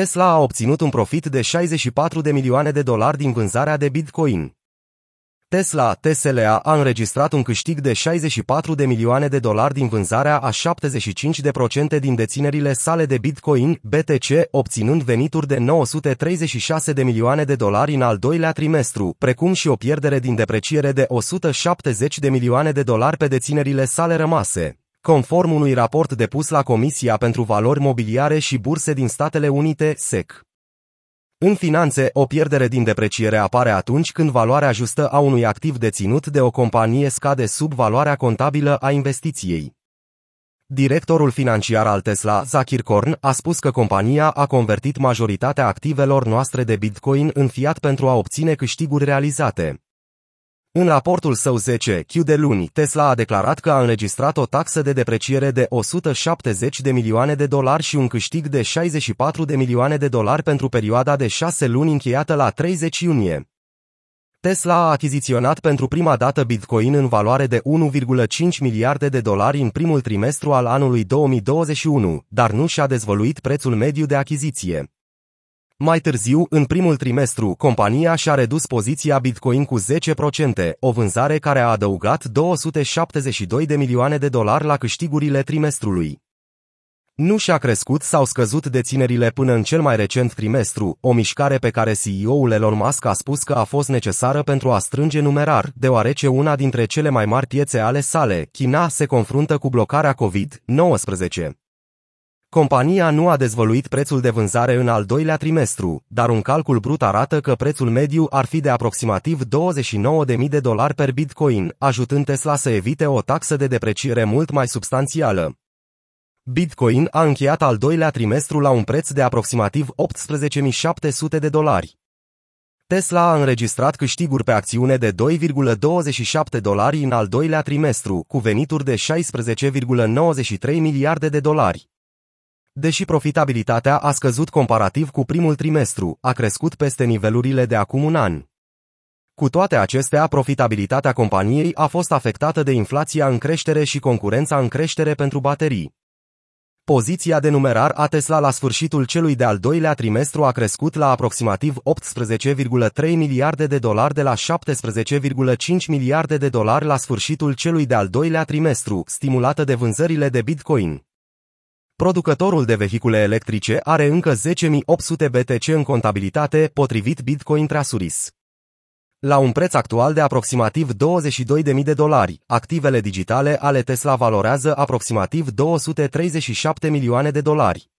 Tesla a obținut un profit de 64 de milioane de dolari din vânzarea de Bitcoin. Tesla, TSLA, a înregistrat un câștig de 64 de milioane de dolari din vânzarea a 75% din deținerile sale de Bitcoin, BTC, obținând venituri de 936 de milioane de dolari în al doilea trimestru, precum și o pierdere din depreciere de 170 de milioane de dolari pe deținerile sale rămase conform unui raport depus la Comisia pentru Valori Mobiliare și Burse din Statele Unite, SEC. În finanțe, o pierdere din depreciere apare atunci când valoarea justă a unui activ deținut de o companie scade sub valoarea contabilă a investiției. Directorul financiar al Tesla, Zakir Korn, a spus că compania a convertit majoritatea activelor noastre de Bitcoin în fiat pentru a obține câștiguri realizate. În raportul său 10 Q de luni, Tesla a declarat că a înregistrat o taxă de depreciere de 170 de milioane de dolari și un câștig de 64 de milioane de dolari pentru perioada de 6 luni încheiată la 30 iunie. Tesla a achiziționat pentru prima dată Bitcoin în valoare de 1,5 miliarde de dolari în primul trimestru al anului 2021, dar nu și-a dezvăluit prețul mediu de achiziție. Mai târziu, în primul trimestru, compania și-a redus poziția Bitcoin cu 10%, o vânzare care a adăugat 272 de milioane de dolari la câștigurile trimestrului. Nu și-a crescut sau scăzut deținerile până în cel mai recent trimestru, o mișcare pe care CEO-ul Elon Musk a spus că a fost necesară pentru a strânge numerar, deoarece una dintre cele mai mari piețe ale sale, China, se confruntă cu blocarea COVID-19. Compania nu a dezvăluit prețul de vânzare în al doilea trimestru, dar un calcul brut arată că prețul mediu ar fi de aproximativ 29.000 de dolari per bitcoin, ajutând Tesla să evite o taxă de depreciere mult mai substanțială. Bitcoin a încheiat al doilea trimestru la un preț de aproximativ 18.700 de dolari. Tesla a înregistrat câștiguri pe acțiune de 2,27 dolari în al doilea trimestru, cu venituri de 16,93 miliarde de dolari. Deși profitabilitatea a scăzut comparativ cu primul trimestru, a crescut peste nivelurile de acum un an. Cu toate acestea, profitabilitatea companiei a fost afectată de inflația în creștere și concurența în creștere pentru baterii. Poziția de numerar a Tesla la sfârșitul celui de-al doilea trimestru a crescut la aproximativ 18,3 miliarde de dolari de la 17,5 miliarde de dolari la sfârșitul celui de-al doilea trimestru, stimulată de vânzările de Bitcoin. Producătorul de vehicule electrice are încă 10.800 BTC în contabilitate, potrivit Bitcoin Trasuris. La un preț actual de aproximativ 22.000 de dolari, activele digitale ale Tesla valorează aproximativ 237 milioane de dolari.